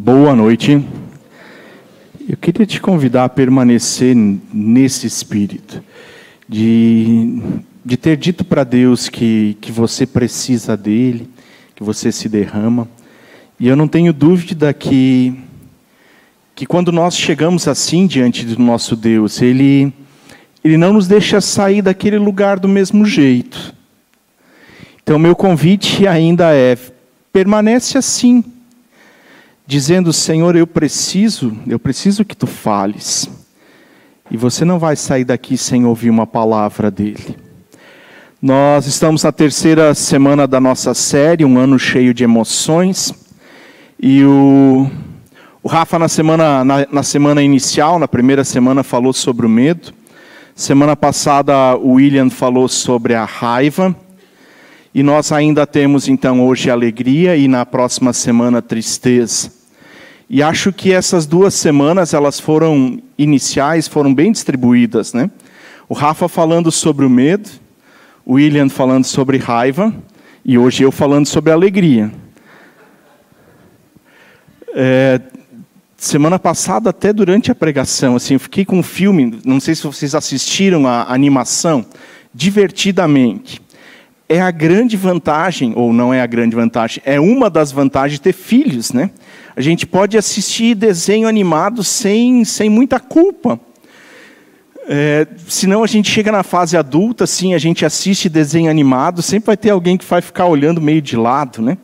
Boa noite. Eu queria te convidar a permanecer nesse espírito, de, de ter dito para Deus que, que você precisa dele, que você se derrama. E eu não tenho dúvida que, que quando nós chegamos assim diante do nosso Deus, ele, ele não nos deixa sair daquele lugar do mesmo jeito. Então, meu convite ainda é: permanece assim, dizendo: Senhor, eu preciso, eu preciso que tu fales. E você não vai sair daqui sem ouvir uma palavra dele. Nós estamos na terceira semana da nossa série, um ano cheio de emoções. E o, o Rafa, na semana, na, na semana inicial, na primeira semana, falou sobre o medo. Semana passada, o William falou sobre a raiva. E nós ainda temos então hoje alegria e na próxima semana tristeza. E acho que essas duas semanas elas foram iniciais, foram bem distribuídas, né? O Rafa falando sobre o medo, o William falando sobre raiva e hoje eu falando sobre alegria. É, semana passada, até durante a pregação, assim, eu fiquei com um filme, não sei se vocês assistiram a animação, divertidamente é a grande vantagem, ou não é a grande vantagem, é uma das vantagens de ter filhos, né? A gente pode assistir desenho animado sem, sem muita culpa. É, senão a gente chega na fase adulta, assim, a gente assiste desenho animado, sempre vai ter alguém que vai ficar olhando meio de lado, né?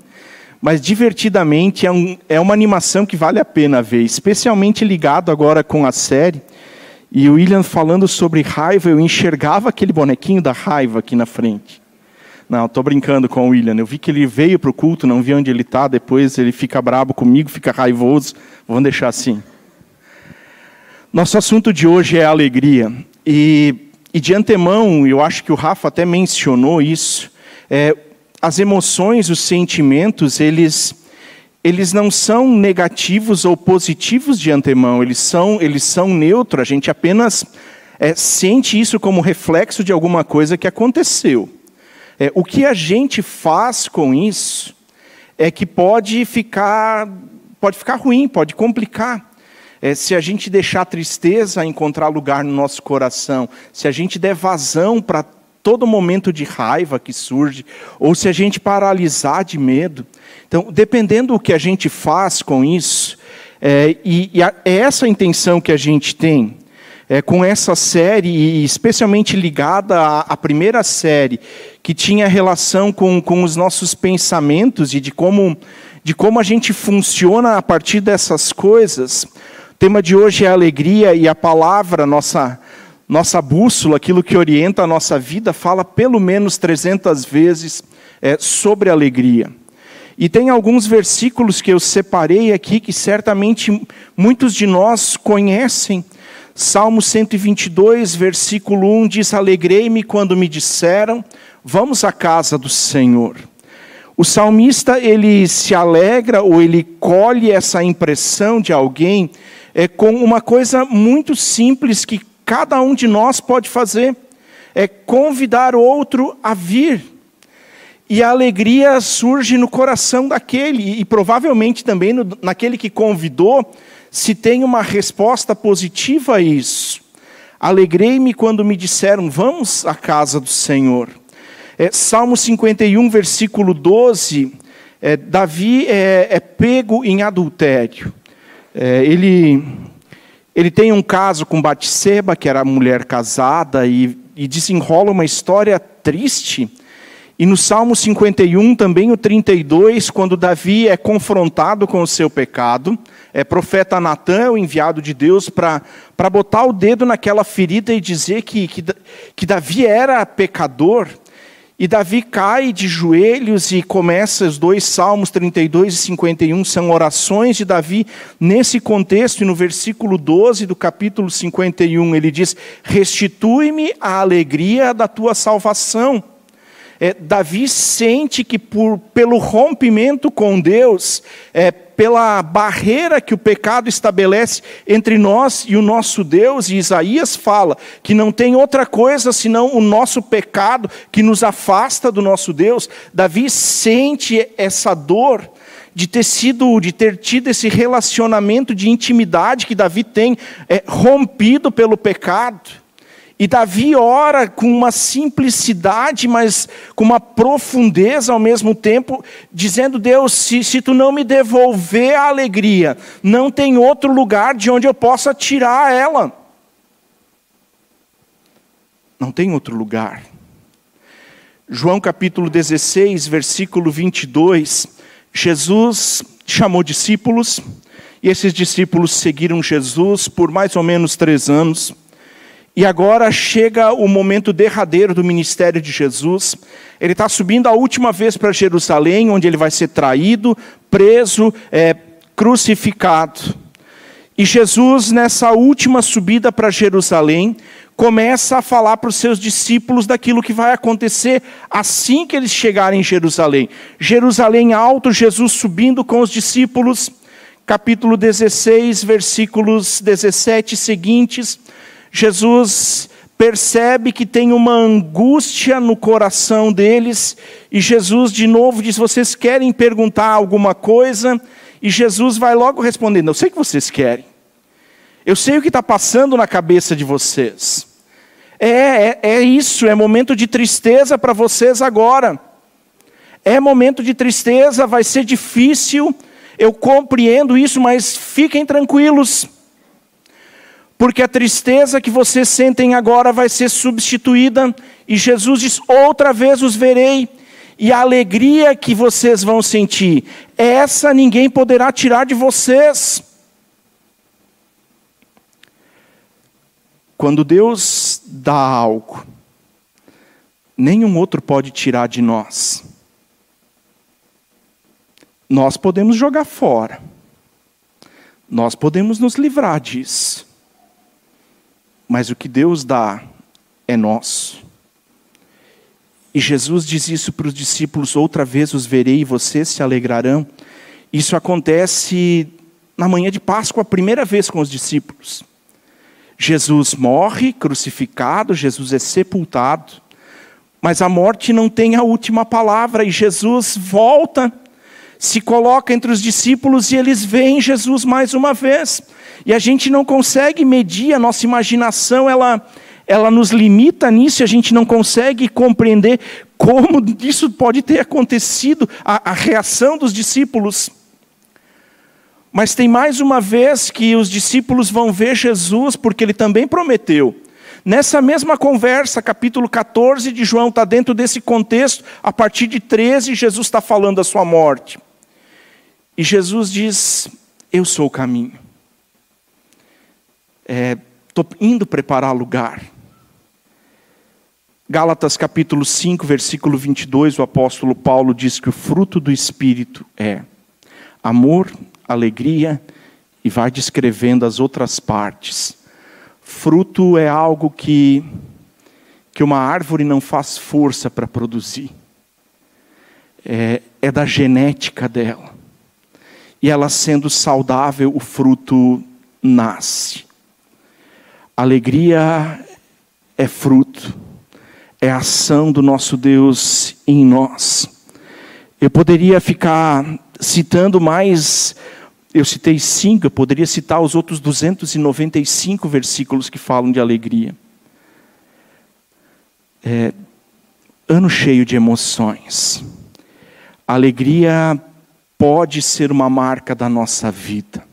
Mas divertidamente é, um, é uma animação que vale a pena ver, especialmente ligado agora com a série. E o William falando sobre raiva, eu enxergava aquele bonequinho da raiva aqui na frente. Não, estou brincando com o William. Eu vi que ele veio para o culto, não vi onde ele está. Depois ele fica brabo comigo, fica raivoso. Vamos deixar assim. Nosso assunto de hoje é alegria. E, e de antemão, eu acho que o Rafa até mencionou isso. É, as emoções, os sentimentos, eles, eles não são negativos ou positivos de antemão. Eles são, eles são neutros. A gente apenas é, sente isso como reflexo de alguma coisa que aconteceu. É, o que a gente faz com isso é que pode ficar, pode ficar ruim, pode complicar. É, se a gente deixar a tristeza encontrar lugar no nosso coração, se a gente der vazão para todo momento de raiva que surge, ou se a gente paralisar de medo. Então, dependendo do que a gente faz com isso, é, e, e a, é essa a intenção que a gente tem é, com essa série, e especialmente ligada à, à, primeira série, que tinha relação com, com os nossos pensamentos e de como, de como a gente funciona a partir dessas coisas. O tema de hoje é alegria e a palavra, nossa, nossa bússola, aquilo que orienta a nossa vida, fala pelo menos 300 vezes é, sobre alegria. E tem alguns versículos que eu separei aqui que certamente muitos de nós conhecem, Salmo 122, versículo 1 diz: Alegrei-me quando me disseram, vamos à casa do Senhor. O salmista ele se alegra ou ele colhe essa impressão de alguém é, com uma coisa muito simples que cada um de nós pode fazer: é convidar outro a vir. E a alegria surge no coração daquele, e provavelmente também no, naquele que convidou, se tem uma resposta positiva a isso. Alegrei-me quando me disseram, vamos à casa do Senhor. É, Salmo 51, versículo 12, é, Davi é, é, pego em adultério. É, ele, ele tem um caso com Batseba, que era mulher casada, e, e desenrola uma história triste. E no Salmo 51, também o 32, quando Davi é confrontado com o seu pecado, é, profeta Natan, o enviado de Deus, para botar o dedo naquela ferida e dizer que, que, que Davi era pecador. E Davi cai de joelhos e começa os dois salmos 32 e 51, são orações de Davi nesse contexto, e no versículo 12 do capítulo 51, ele diz: Restitui-me a alegria da tua salvação é, Davi sente que por, pelo rompimento com Deus, é, pela barreira que o pecado estabelece entre nós e o nosso Deus, e Isaías fala que não tem outra coisa senão o nosso pecado que nos afasta do nosso Deus. Davi sente essa dor de ter sido, de ter tido esse relacionamento de intimidade que Davi tem, é, rompido pelo pecado. E Davi ora com uma simplicidade, mas com uma profundeza ao mesmo tempo, dizendo: Deus, se, se tu não me devolver a alegria, não tem outro lugar de onde eu possa tirar ela. Não tem outro lugar. João capítulo 16, versículo 22, Jesus chamou discípulos, e esses discípulos seguiram Jesus por mais ou menos três anos. E agora chega o momento derradeiro do ministério de Jesus. Ele está subindo a última vez para Jerusalém, onde ele vai ser traído, preso, é, crucificado. E Jesus, nessa última subida para Jerusalém, começa a falar para os seus discípulos daquilo que vai acontecer assim que eles chegarem em Jerusalém. Jerusalém alto, Jesus subindo com os discípulos, capítulo 16, versículos 17 seguintes. Jesus percebe que tem uma angústia no coração deles, e Jesus de novo diz: Vocês querem perguntar alguma coisa? E Jesus vai logo respondendo: Eu sei que vocês querem, eu sei o que está passando na cabeça de vocês. É, é, é isso, é momento de tristeza para vocês agora. É momento de tristeza, vai ser difícil, eu compreendo isso, mas fiquem tranquilos porque a tristeza que vocês sentem agora vai ser substituída, e Jesus diz: outra vez os verei, e a alegria que vocês vão sentir, essa ninguém poderá tirar de vocês. Quando Deus dá algo, nenhum outro pode tirar de nós. Nós podemos jogar fora, nós podemos nos livrar disso mas o que Deus dá é nosso. E Jesus diz isso para os discípulos: outra vez os verei e vocês se alegrarão. Isso acontece na manhã de Páscoa, a primeira vez com os discípulos. Jesus morre crucificado, Jesus é sepultado, mas a morte não tem a última palavra, e Jesus volta, se coloca entre os discípulos e eles veem Jesus mais uma vez. E a gente não consegue medir, a nossa imaginação, ela, ela nos limita nisso, a gente não consegue compreender como isso pode ter acontecido, a, a reação dos discípulos. Mas tem mais uma vez que os discípulos vão ver Jesus, porque ele também prometeu. Nessa mesma conversa, capítulo 14 de João está dentro desse contexto, a partir de 13, Jesus está falando da sua morte. E Jesus diz: Eu sou o caminho estou é, indo preparar lugar. Gálatas capítulo 5, versículo 22, o apóstolo Paulo diz que o fruto do Espírito é amor, alegria, e vai descrevendo as outras partes. Fruto é algo que, que uma árvore não faz força para produzir, é, é da genética dela. E ela sendo saudável, o fruto nasce. Alegria é fruto, é ação do nosso Deus em nós. Eu poderia ficar citando mais, eu citei cinco, eu poderia citar os outros 295 versículos que falam de alegria. É, ano cheio de emoções. alegria pode ser uma marca da nossa vida.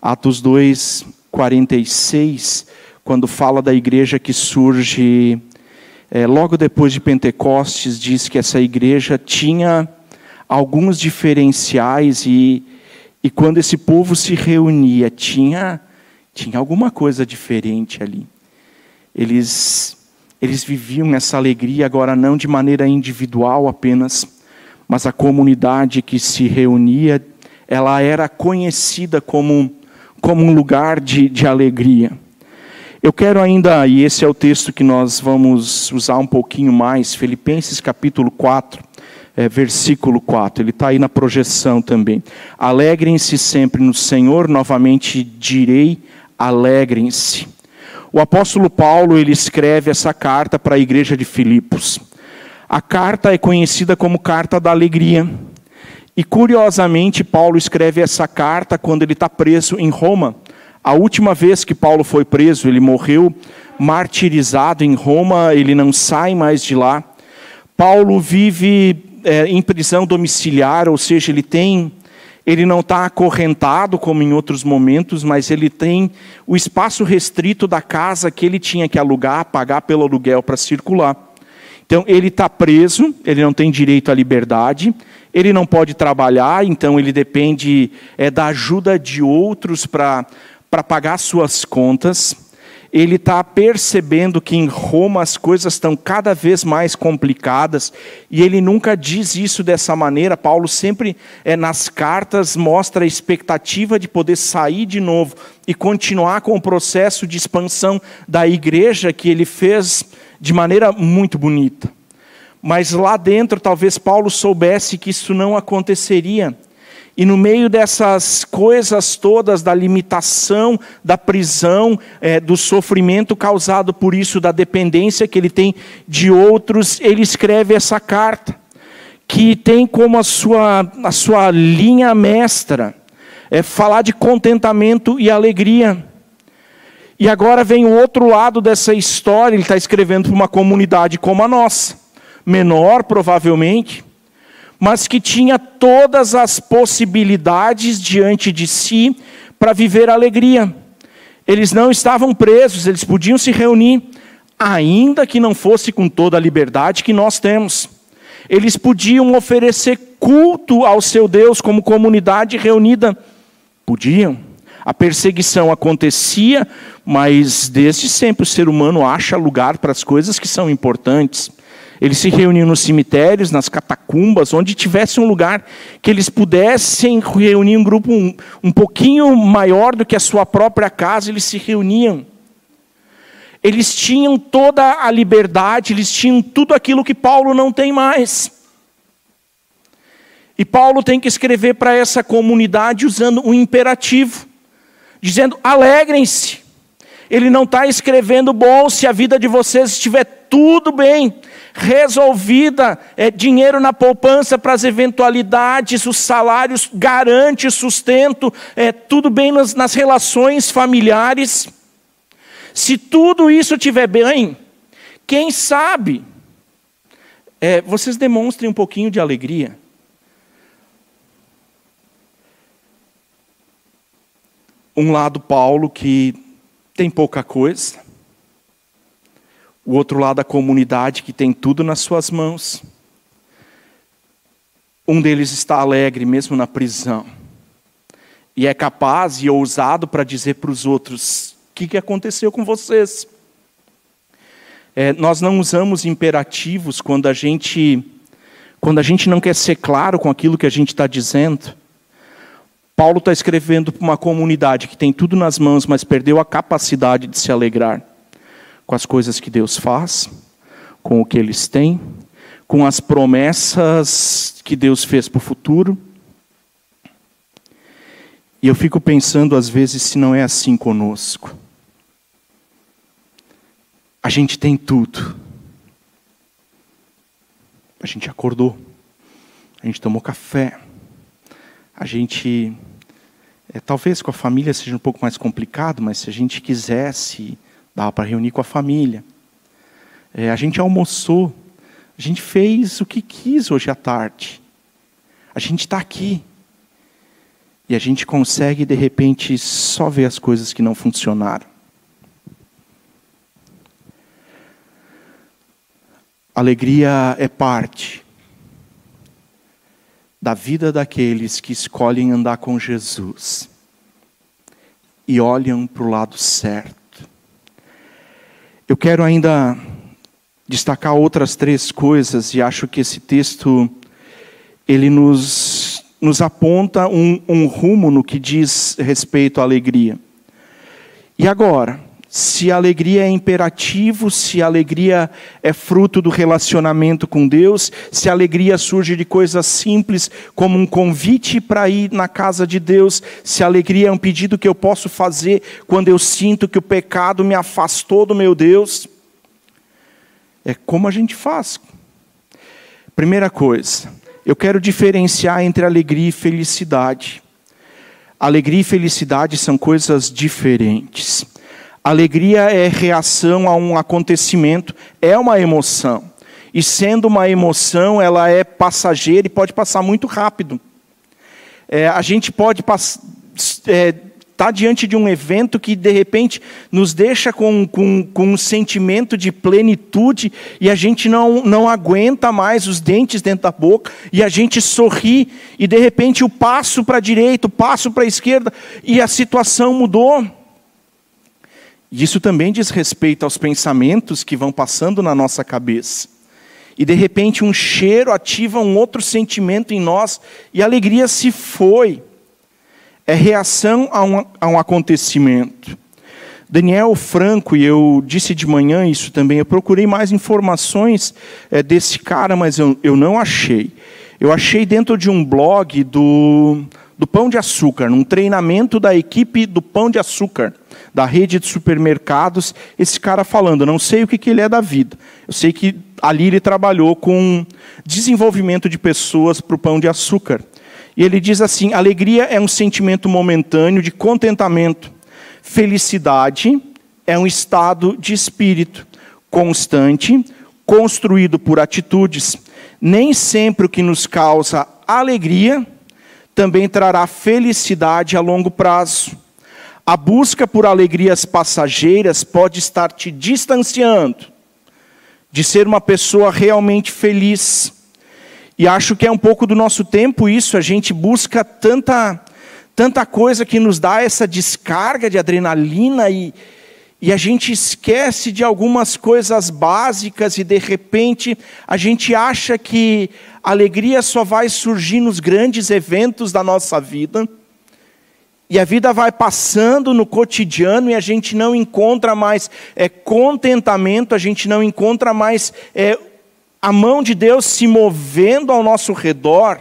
Atos 2, 46 quando fala da igreja que surge é, logo depois de Pentecostes, diz que essa igreja tinha alguns diferenciais e, e quando esse povo se reunia, tinha, tinha alguma coisa diferente ali. Eles, eles viviam essa alegria, agora não de maneira individual apenas, mas a comunidade que se reunia, ela era conhecida como, como um lugar de, de alegria. Eu quero ainda, e esse é o texto que nós vamos usar um pouquinho mais, Filipenses capítulo 4, é, versículo 4, ele está aí na projeção também. Alegrem-se sempre no Senhor, novamente direi, alegrem-se. O apóstolo Paulo, ele escreve essa carta para a igreja de Filipos. A carta é conhecida como carta da alegria. E curiosamente, Paulo escreve essa carta quando ele está preso em Roma. A última vez que Paulo foi preso, ele morreu martirizado em Roma, ele não sai mais de lá. Paulo vive é, em prisão domiciliar, ou seja, ele tem, ele não está acorrentado como em outros momentos, mas ele tem o espaço restrito da casa que ele tinha que alugar, pagar pelo aluguel para circular. Então ele está preso, ele não tem direito à liberdade, ele não pode trabalhar, então ele depende é, da ajuda de outros para pagar suas contas. Ele está percebendo que em Roma as coisas estão cada vez mais complicadas, e ele nunca diz isso dessa maneira. Paulo sempre, é, nas cartas, mostra a expectativa de poder sair de novo e continuar com o processo de expansão da igreja que ele fez de maneira muito bonita. Mas lá dentro, talvez Paulo soubesse que isso não aconteceria. E no meio dessas coisas todas, da limitação, da prisão, é, do sofrimento causado por isso, da dependência que ele tem de outros, ele escreve essa carta, que tem como a sua, a sua linha mestra é falar de contentamento e alegria. E agora vem o outro lado dessa história, ele está escrevendo para uma comunidade como a nossa menor provavelmente, mas que tinha todas as possibilidades diante de si para viver alegria. Eles não estavam presos, eles podiam se reunir, ainda que não fosse com toda a liberdade que nós temos. Eles podiam oferecer culto ao seu Deus como comunidade reunida. Podiam. A perseguição acontecia, mas desde sempre o ser humano acha lugar para as coisas que são importantes. Eles se reuniam nos cemitérios, nas catacumbas, onde tivesse um lugar que eles pudessem reunir um grupo um, um pouquinho maior do que a sua própria casa, eles se reuniam. Eles tinham toda a liberdade, eles tinham tudo aquilo que Paulo não tem mais. E Paulo tem que escrever para essa comunidade usando um imperativo, dizendo: alegrem-se. Ele não está escrevendo, bom, se a vida de vocês estiver tudo bem, resolvida, é, dinheiro na poupança para as eventualidades, os salários garante sustento, é, tudo bem nas, nas relações familiares. Se tudo isso estiver bem, quem sabe é, vocês demonstrem um pouquinho de alegria. Um lado Paulo que tem pouca coisa, o outro lado a comunidade que tem tudo nas suas mãos. Um deles está alegre mesmo na prisão. E é capaz e ousado para dizer para os outros: o que, que aconteceu com vocês? É, nós não usamos imperativos quando a gente quando a gente não quer ser claro com aquilo que a gente está dizendo. Paulo está escrevendo para uma comunidade que tem tudo nas mãos, mas perdeu a capacidade de se alegrar com as coisas que Deus faz, com o que eles têm, com as promessas que Deus fez para o futuro. E eu fico pensando, às vezes, se não é assim conosco. A gente tem tudo. A gente acordou. A gente tomou café. A gente. É, talvez com a família seja um pouco mais complicado, mas se a gente quisesse dava para reunir com a família. É, a gente almoçou, a gente fez o que quis hoje à tarde. A gente está aqui. E a gente consegue, de repente, só ver as coisas que não funcionaram. Alegria é parte da vida daqueles que escolhem andar com Jesus e olham para o lado certo eu quero ainda destacar outras três coisas e acho que esse texto ele nos, nos aponta um, um rumo no que diz respeito à alegria. E agora, se a alegria é imperativo, se a alegria é fruto do relacionamento com Deus, se a alegria surge de coisas simples, como um convite para ir na casa de Deus, se a alegria é um pedido que eu posso fazer quando eu sinto que o pecado me afastou do meu Deus, é como a gente faz. Primeira coisa, eu quero diferenciar entre alegria e felicidade. Alegria e felicidade são coisas diferentes. Alegria é reação a um acontecimento, é uma emoção. E sendo uma emoção, ela é passageira e pode passar muito rápido. É, a gente pode é, está diante de um evento que de repente nos deixa com, com, com um sentimento de plenitude e a gente não, não aguenta mais os dentes dentro da boca e a gente sorri e de repente o passo para a direita, o passo para a esquerda e a situação mudou. E isso também diz respeito aos pensamentos que vão passando na nossa cabeça. E de repente um cheiro ativa um outro sentimento em nós e a alegria se foi é reação a um, a um acontecimento. Daniel Franco, e eu disse de manhã isso também, eu procurei mais informações é, desse cara, mas eu, eu não achei. Eu achei dentro de um blog do, do Pão de Açúcar, num treinamento da equipe do Pão de Açúcar, da rede de supermercados, esse cara falando, não sei o que, que ele é da vida. Eu sei que ali ele trabalhou com desenvolvimento de pessoas para o Pão de Açúcar. E ele diz assim: alegria é um sentimento momentâneo de contentamento. Felicidade é um estado de espírito constante, construído por atitudes. Nem sempre o que nos causa alegria também trará felicidade a longo prazo. A busca por alegrias passageiras pode estar te distanciando de ser uma pessoa realmente feliz. E acho que é um pouco do nosso tempo isso, a gente busca tanta, tanta coisa que nos dá essa descarga de adrenalina e, e a gente esquece de algumas coisas básicas e de repente a gente acha que a alegria só vai surgir nos grandes eventos da nossa vida. E a vida vai passando no cotidiano e a gente não encontra mais é, contentamento, a gente não encontra mais é, a mão de Deus se movendo ao nosso redor,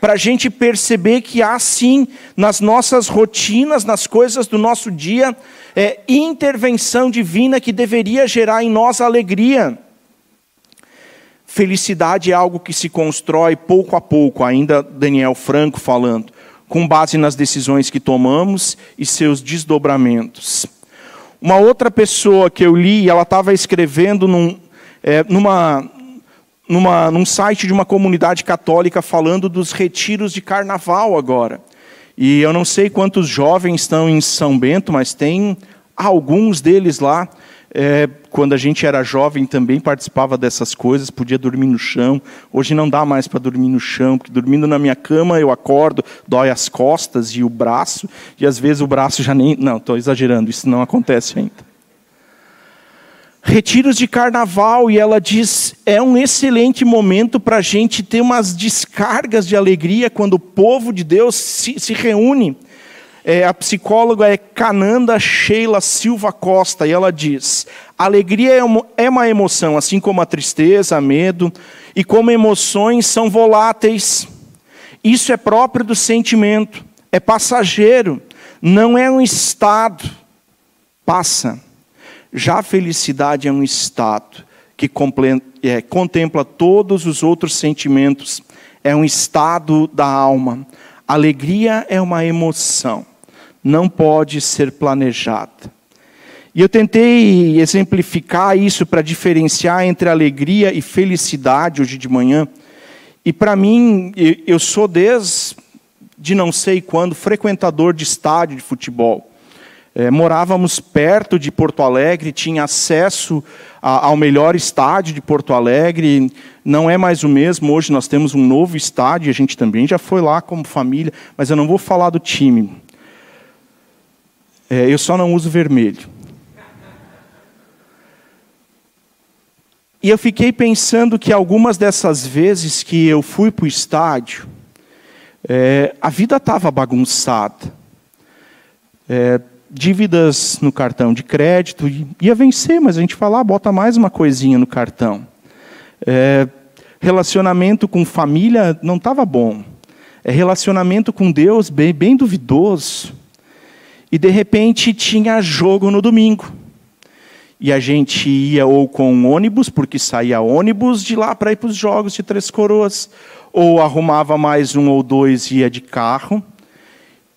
para a gente perceber que há sim, nas nossas rotinas, nas coisas do nosso dia, é, intervenção divina que deveria gerar em nós alegria. Felicidade é algo que se constrói pouco a pouco, ainda Daniel Franco falando, com base nas decisões que tomamos e seus desdobramentos. Uma outra pessoa que eu li, ela estava escrevendo num, é, numa, numa, num site de uma comunidade católica falando dos retiros de carnaval agora. E eu não sei quantos jovens estão em São Bento, mas tem alguns deles lá. É, quando a gente era jovem também participava dessas coisas, podia dormir no chão. Hoje não dá mais para dormir no chão, porque dormindo na minha cama eu acordo, dói as costas e o braço, e às vezes o braço já nem. Não, estou exagerando, isso não acontece ainda retiros de carnaval, e ela diz: é um excelente momento para a gente ter umas descargas de alegria quando o povo de Deus se, se reúne. É, a psicóloga é Cananda Sheila Silva Costa, e ela diz: alegria é uma, é emoção, assim como a tristeza, medo, e como emoções são voláteis. Isso é próprio do sentimento, é passageiro, não é um estado, passa. Já a felicidade é um estado que é, contempla todos os outros sentimentos, é um estado da alma. Alegria é uma emoção, não pode ser planejada. E eu tentei exemplificar isso para diferenciar entre alegria e felicidade hoje de manhã. E para mim, eu sou desde de não sei quando frequentador de estádio de futebol. É, morávamos perto de Porto Alegre, tinha acesso a, ao melhor estádio de Porto Alegre. Não é mais o mesmo. Hoje nós temos um novo estádio. A gente também já foi lá como família, mas eu não vou falar do time. É, eu só não uso vermelho. E eu fiquei pensando que algumas dessas vezes que eu fui para o estádio, é, a vida estava bagunçada. É, dívidas no cartão de crédito, ia vencer, mas a gente fala, ah, bota mais uma coisinha no cartão. É, relacionamento com família não estava bom. É relacionamento com Deus bem, bem duvidoso. E de repente tinha jogo no domingo. e a gente ia ou com ônibus, porque saía ônibus de lá para ir para os jogos de Três Coroas, ou arrumava mais um ou dois e ia de carro.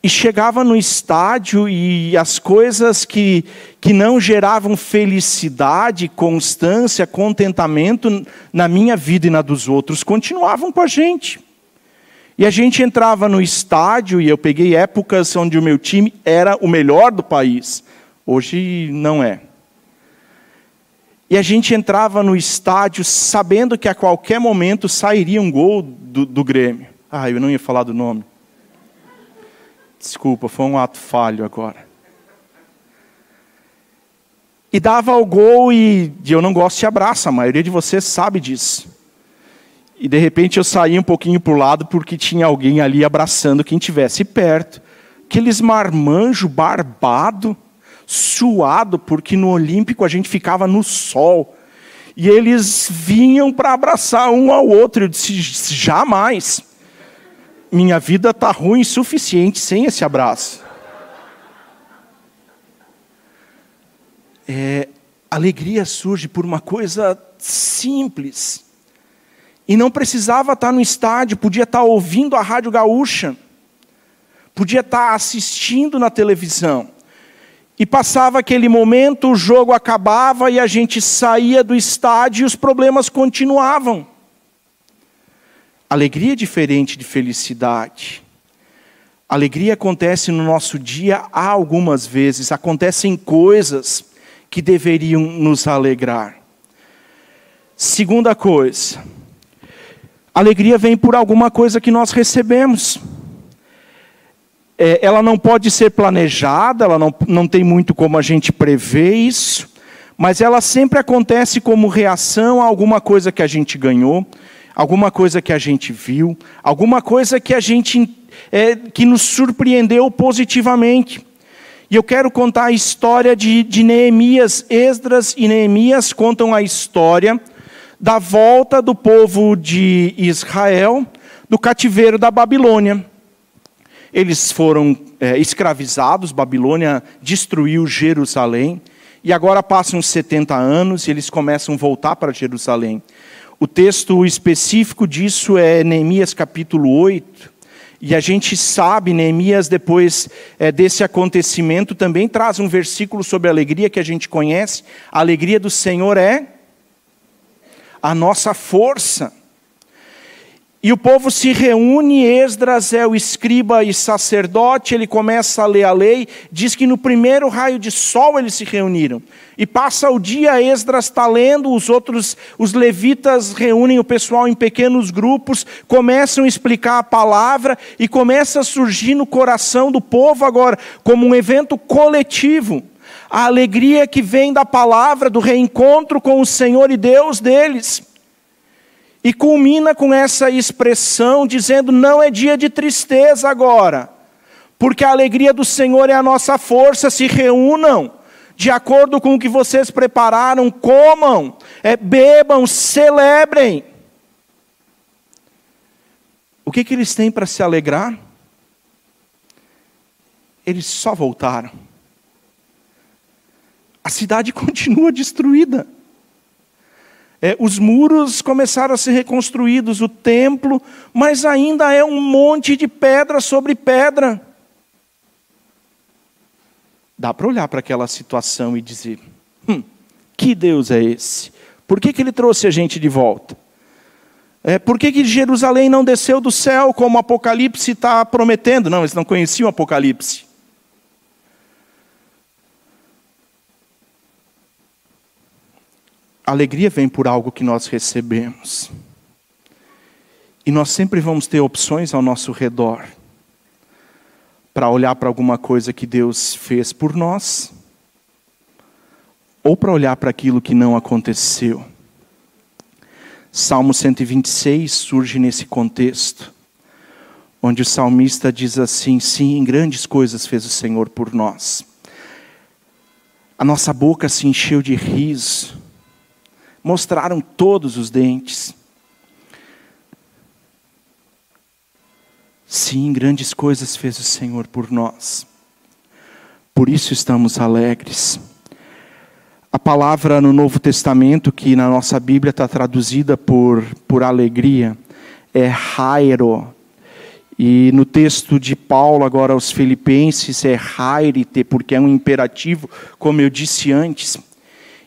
E chegava no estádio e as coisas que, que não geravam felicidade, constância, contentamento na minha vida e na dos outros continuavam com a gente. E a gente entrava no estádio, e eu peguei épocas onde o meu time era o melhor do país. Hoje não é. E a gente entrava no estádio sabendo que a qualquer momento sairia um gol do, do Grêmio. Ah, eu não ia falar do nome. Desculpa, foi um ato falho agora. E dava o gol e eu não gosto de abraço, a maioria de vocês sabe disso. E de repente eu saía um pouquinho para o lado porque tinha alguém ali abraçando quem tivesse perto. Aqueles marmanjo barbado, suado, porque no Olímpico a gente ficava no sol. E eles vinham para abraçar um ao outro. Eu disse: jamais minha vida está ruim o suficiente sem esse abraço. É, alegria surge por uma coisa simples. E não precisava estar no estádio, podia estar ouvindo a Rádio Gaúcha, podia estar assistindo na televisão. E passava aquele momento, o jogo acabava e a gente saía do estádio e os problemas continuavam. Alegria é diferente de felicidade. Alegria acontece no nosso dia há algumas vezes, acontecem coisas que deveriam nos alegrar. Segunda coisa, alegria vem por alguma coisa que nós recebemos. É, ela não pode ser planejada, ela não, não tem muito como a gente prever isso, mas ela sempre acontece como reação a alguma coisa que a gente ganhou, alguma coisa que a gente viu, alguma coisa que a gente é, que nos surpreendeu positivamente. E eu quero contar a história de, de Neemias. Esdras e Neemias contam a história da volta do povo de Israel do cativeiro da Babilônia. Eles foram é, escravizados, Babilônia destruiu Jerusalém, e agora passam 70 anos e eles começam a voltar para Jerusalém. O texto específico disso é Neemias capítulo 8. E a gente sabe, Neemias, depois é, desse acontecimento, também traz um versículo sobre a alegria que a gente conhece. A alegria do Senhor é a nossa força. E o povo se reúne, Esdras é o escriba e sacerdote, ele começa a ler a lei, diz que no primeiro raio de sol eles se reuniram. E passa o dia, Esdras está lendo, os outros, os levitas reúnem o pessoal em pequenos grupos, começam a explicar a palavra e começa a surgir no coração do povo agora, como um evento coletivo. A alegria que vem da palavra, do reencontro com o Senhor e Deus deles. E culmina com essa expressão dizendo: não é dia de tristeza agora, porque a alegria do Senhor é a nossa força. Se reúnam, de acordo com o que vocês prepararam, comam, é, bebam, celebrem. O que, que eles têm para se alegrar? Eles só voltaram. A cidade continua destruída. É, os muros começaram a ser reconstruídos, o templo, mas ainda é um monte de pedra sobre pedra. Dá para olhar para aquela situação e dizer: hum, que Deus é esse? Por que, que ele trouxe a gente de volta? É, por que, que Jerusalém não desceu do céu como o Apocalipse está prometendo? Não, eles não conheciam o Apocalipse. Alegria vem por algo que nós recebemos. E nós sempre vamos ter opções ao nosso redor para olhar para alguma coisa que Deus fez por nós, ou para olhar para aquilo que não aconteceu. Salmo 126 surge nesse contexto, onde o salmista diz assim: Sim, grandes coisas fez o Senhor por nós. A nossa boca se encheu de riso mostraram todos os dentes. Sim, grandes coisas fez o Senhor por nós. Por isso estamos alegres. A palavra no Novo Testamento, que na nossa Bíblia está traduzida por, por alegria, é rairo. E no texto de Paulo, agora aos Filipenses, é rairite, porque é um imperativo, como eu disse antes.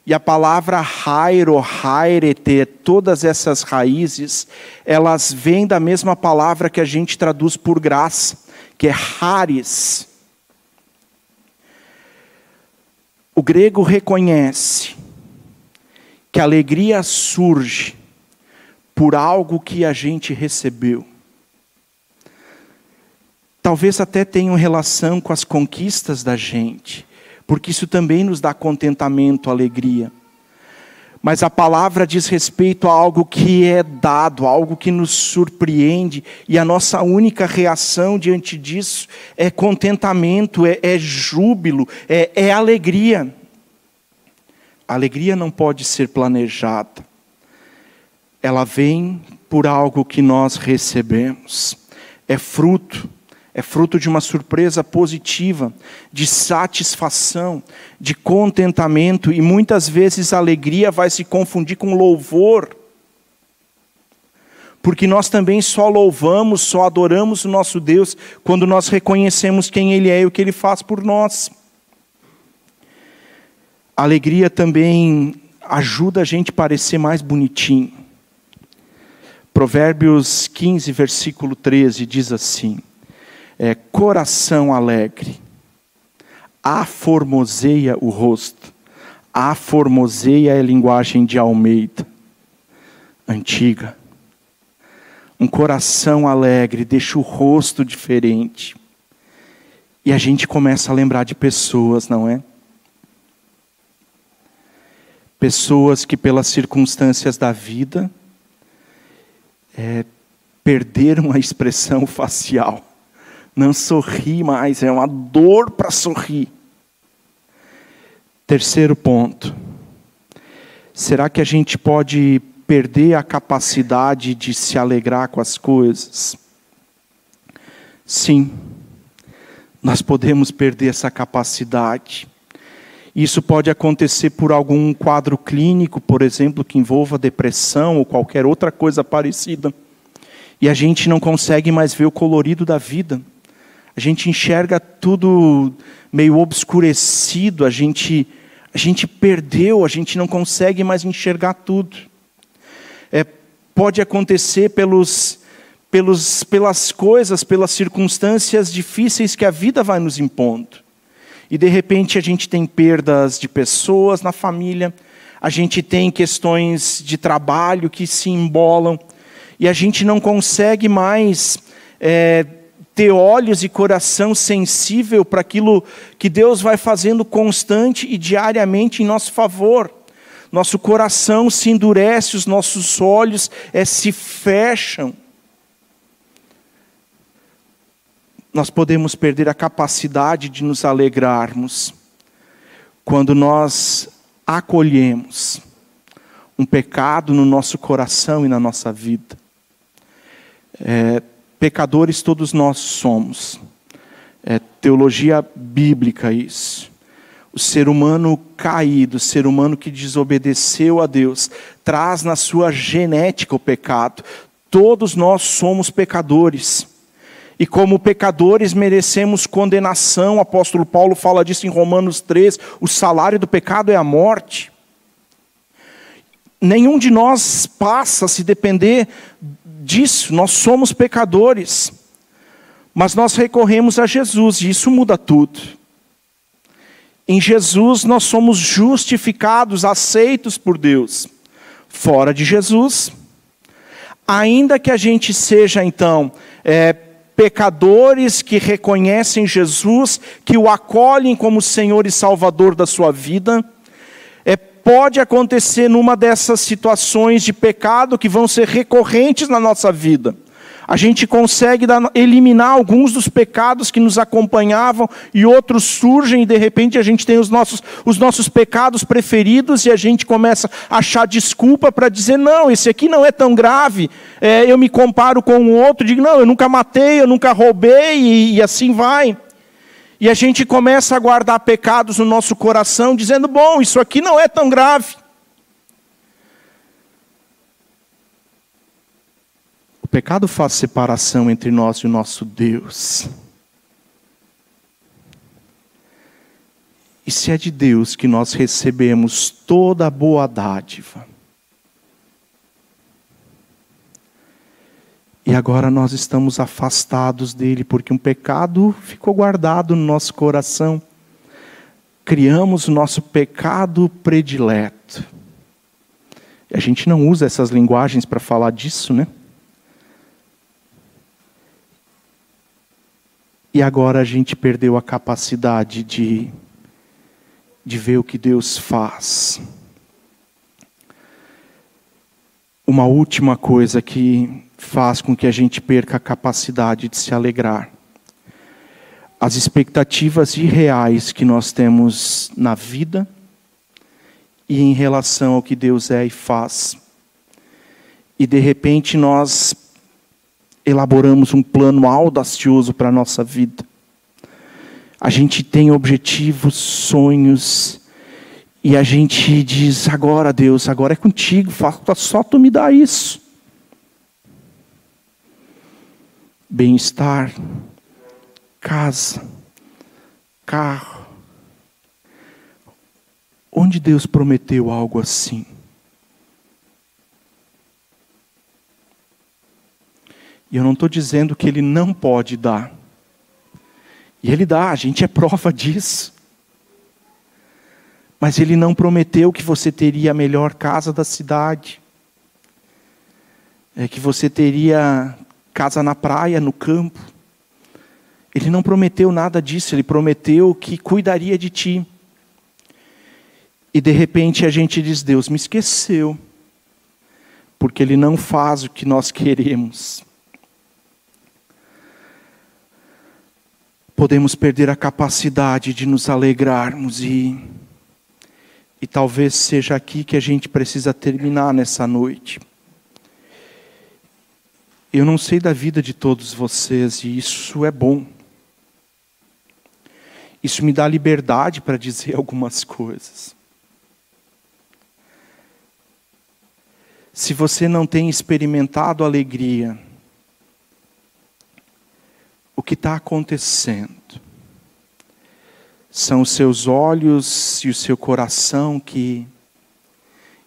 E a palavra rairo, rairete, todas essas raízes, elas vêm da mesma palavra que a gente traduz por graça, que é haris. O grego reconhece que a alegria surge por algo que a gente recebeu. Talvez até tenha relação com as conquistas da gente porque isso também nos dá contentamento, alegria. Mas a palavra diz respeito a algo que é dado, algo que nos surpreende, e a nossa única reação diante disso é contentamento, é, é júbilo, é, é alegria. Alegria não pode ser planejada, ela vem por algo que nós recebemos, é fruto é fruto de uma surpresa positiva, de satisfação, de contentamento, e muitas vezes a alegria vai se confundir com louvor. Porque nós também só louvamos, só adoramos o nosso Deus quando nós reconhecemos quem Ele é e o que Ele faz por nós. A alegria também ajuda a gente a parecer mais bonitinho. Provérbios 15, versículo 13 diz assim: é, coração alegre, aformoseia o rosto. Aformoseia é linguagem de Almeida, antiga. Um coração alegre deixa o rosto diferente. E a gente começa a lembrar de pessoas, não é? Pessoas que, pelas circunstâncias da vida, é, perderam a expressão facial não sorri mais, é uma dor para sorrir. Terceiro ponto. Será que a gente pode perder a capacidade de se alegrar com as coisas? Sim, nós podemos perder essa capacidade. Isso pode acontecer por algum quadro clínico, por exemplo, que envolva depressão ou qualquer outra coisa parecida. E a gente não consegue mais ver o colorido da vida a gente enxerga tudo meio obscurecido, a gente, a gente perdeu, a gente não consegue mais enxergar tudo. É, pode acontecer pelos, pelos, pelas coisas, pelas circunstâncias difíceis que a vida vai nos impondo. E de repente a gente tem perdas de pessoas na família, a gente tem questões de trabalho que se embolam, e a gente não consegue mais é, ter olhos e coração sensível para aquilo que Deus vai fazendo constante e diariamente em nosso favor. Nosso coração se endurece, os nossos olhos é, se fecham. Nós podemos perder a capacidade de nos alegrarmos quando nós acolhemos um pecado no nosso coração e na nossa vida. É, Pecadores todos nós somos. É teologia bíblica isso. O ser humano caído, o ser humano que desobedeceu a Deus, traz na sua genética o pecado. Todos nós somos pecadores. E como pecadores merecemos condenação. O apóstolo Paulo fala disso em Romanos 3. O salário do pecado é a morte. Nenhum de nós passa, se depender disso, nós somos pecadores, mas nós recorremos a Jesus e isso muda tudo. Em Jesus nós somos justificados, aceitos por Deus. Fora de Jesus, ainda que a gente seja então é, pecadores que reconhecem Jesus, que o acolhem como Senhor e Salvador da sua vida, pode acontecer numa dessas situações de pecado que vão ser recorrentes na nossa vida. A gente consegue eliminar alguns dos pecados que nos acompanhavam e outros surgem e de repente a gente tem os nossos, os nossos pecados preferidos e a gente começa a achar desculpa para dizer: não, esse aqui não é tão grave. É, eu me comparo com o outro, digo: não, eu nunca matei, eu nunca roubei e, e assim vai. E a gente começa a guardar pecados no nosso coração, dizendo: bom, isso aqui não é tão grave. O pecado faz separação entre nós e o nosso Deus. E se é de Deus que nós recebemos toda a boa dádiva, e agora nós estamos afastados dele, porque um pecado ficou guardado no nosso coração, criamos o nosso pecado predileto. E a gente não usa essas linguagens para falar disso, né? E agora a gente perdeu a capacidade de de ver o que Deus faz. Uma última coisa que faz com que a gente perca a capacidade de se alegrar. As expectativas irreais que nós temos na vida e em relação ao que Deus é e faz. E de repente nós elaboramos um plano audacioso para a nossa vida. A gente tem objetivos, sonhos, e a gente diz: agora, Deus, agora é contigo, só tu me dar isso. Bem-estar, casa, carro. Onde Deus prometeu algo assim? E eu não estou dizendo que Ele não pode dar. E Ele dá, a gente é prova disso. Mas Ele não prometeu que você teria a melhor casa da cidade, é, que você teria casa na praia, no campo. Ele não prometeu nada disso, Ele prometeu que cuidaria de ti. E de repente a gente diz: Deus me esqueceu, porque Ele não faz o que nós queremos. podemos perder a capacidade de nos alegrarmos e e talvez seja aqui que a gente precisa terminar nessa noite. Eu não sei da vida de todos vocês e isso é bom. Isso me dá liberdade para dizer algumas coisas. Se você não tem experimentado alegria, o que está acontecendo. São os seus olhos e o seu coração que,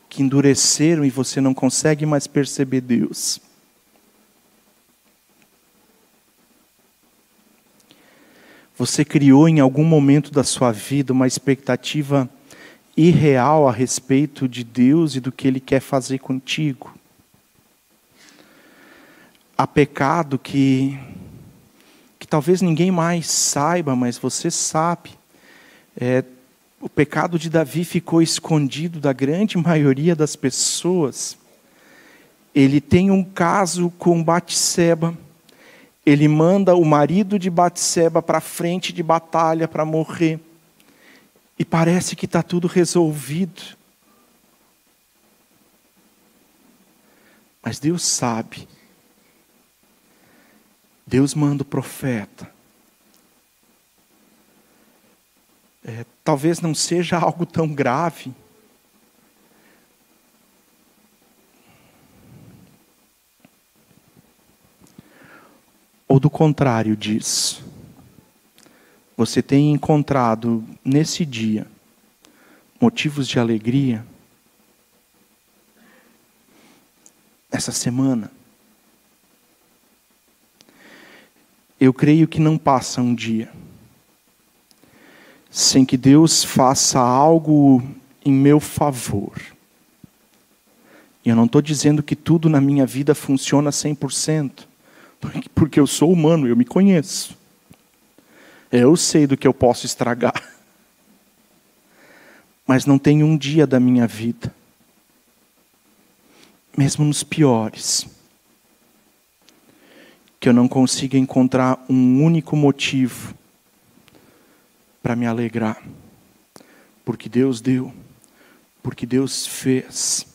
que endureceram e você não consegue mais perceber Deus. Você criou em algum momento da sua vida uma expectativa irreal a respeito de Deus e do que Ele quer fazer contigo. Há pecado que talvez ninguém mais saiba, mas você sabe. É, o pecado de Davi ficou escondido da grande maioria das pessoas. Ele tem um caso com Batseba. Ele manda o marido de Batseba para a frente de batalha para morrer. E parece que está tudo resolvido. Mas Deus sabe Deus manda o profeta. É, talvez não seja algo tão grave. Ou do contrário disso. Você tem encontrado nesse dia motivos de alegria? Essa semana? eu creio que não passa um dia sem que Deus faça algo em meu favor. E eu não estou dizendo que tudo na minha vida funciona 100%, porque eu sou humano, eu me conheço. Eu sei do que eu posso estragar. Mas não tem um dia da minha vida, mesmo nos piores, que eu não consiga encontrar um único motivo para me alegrar. Porque Deus deu, porque Deus fez.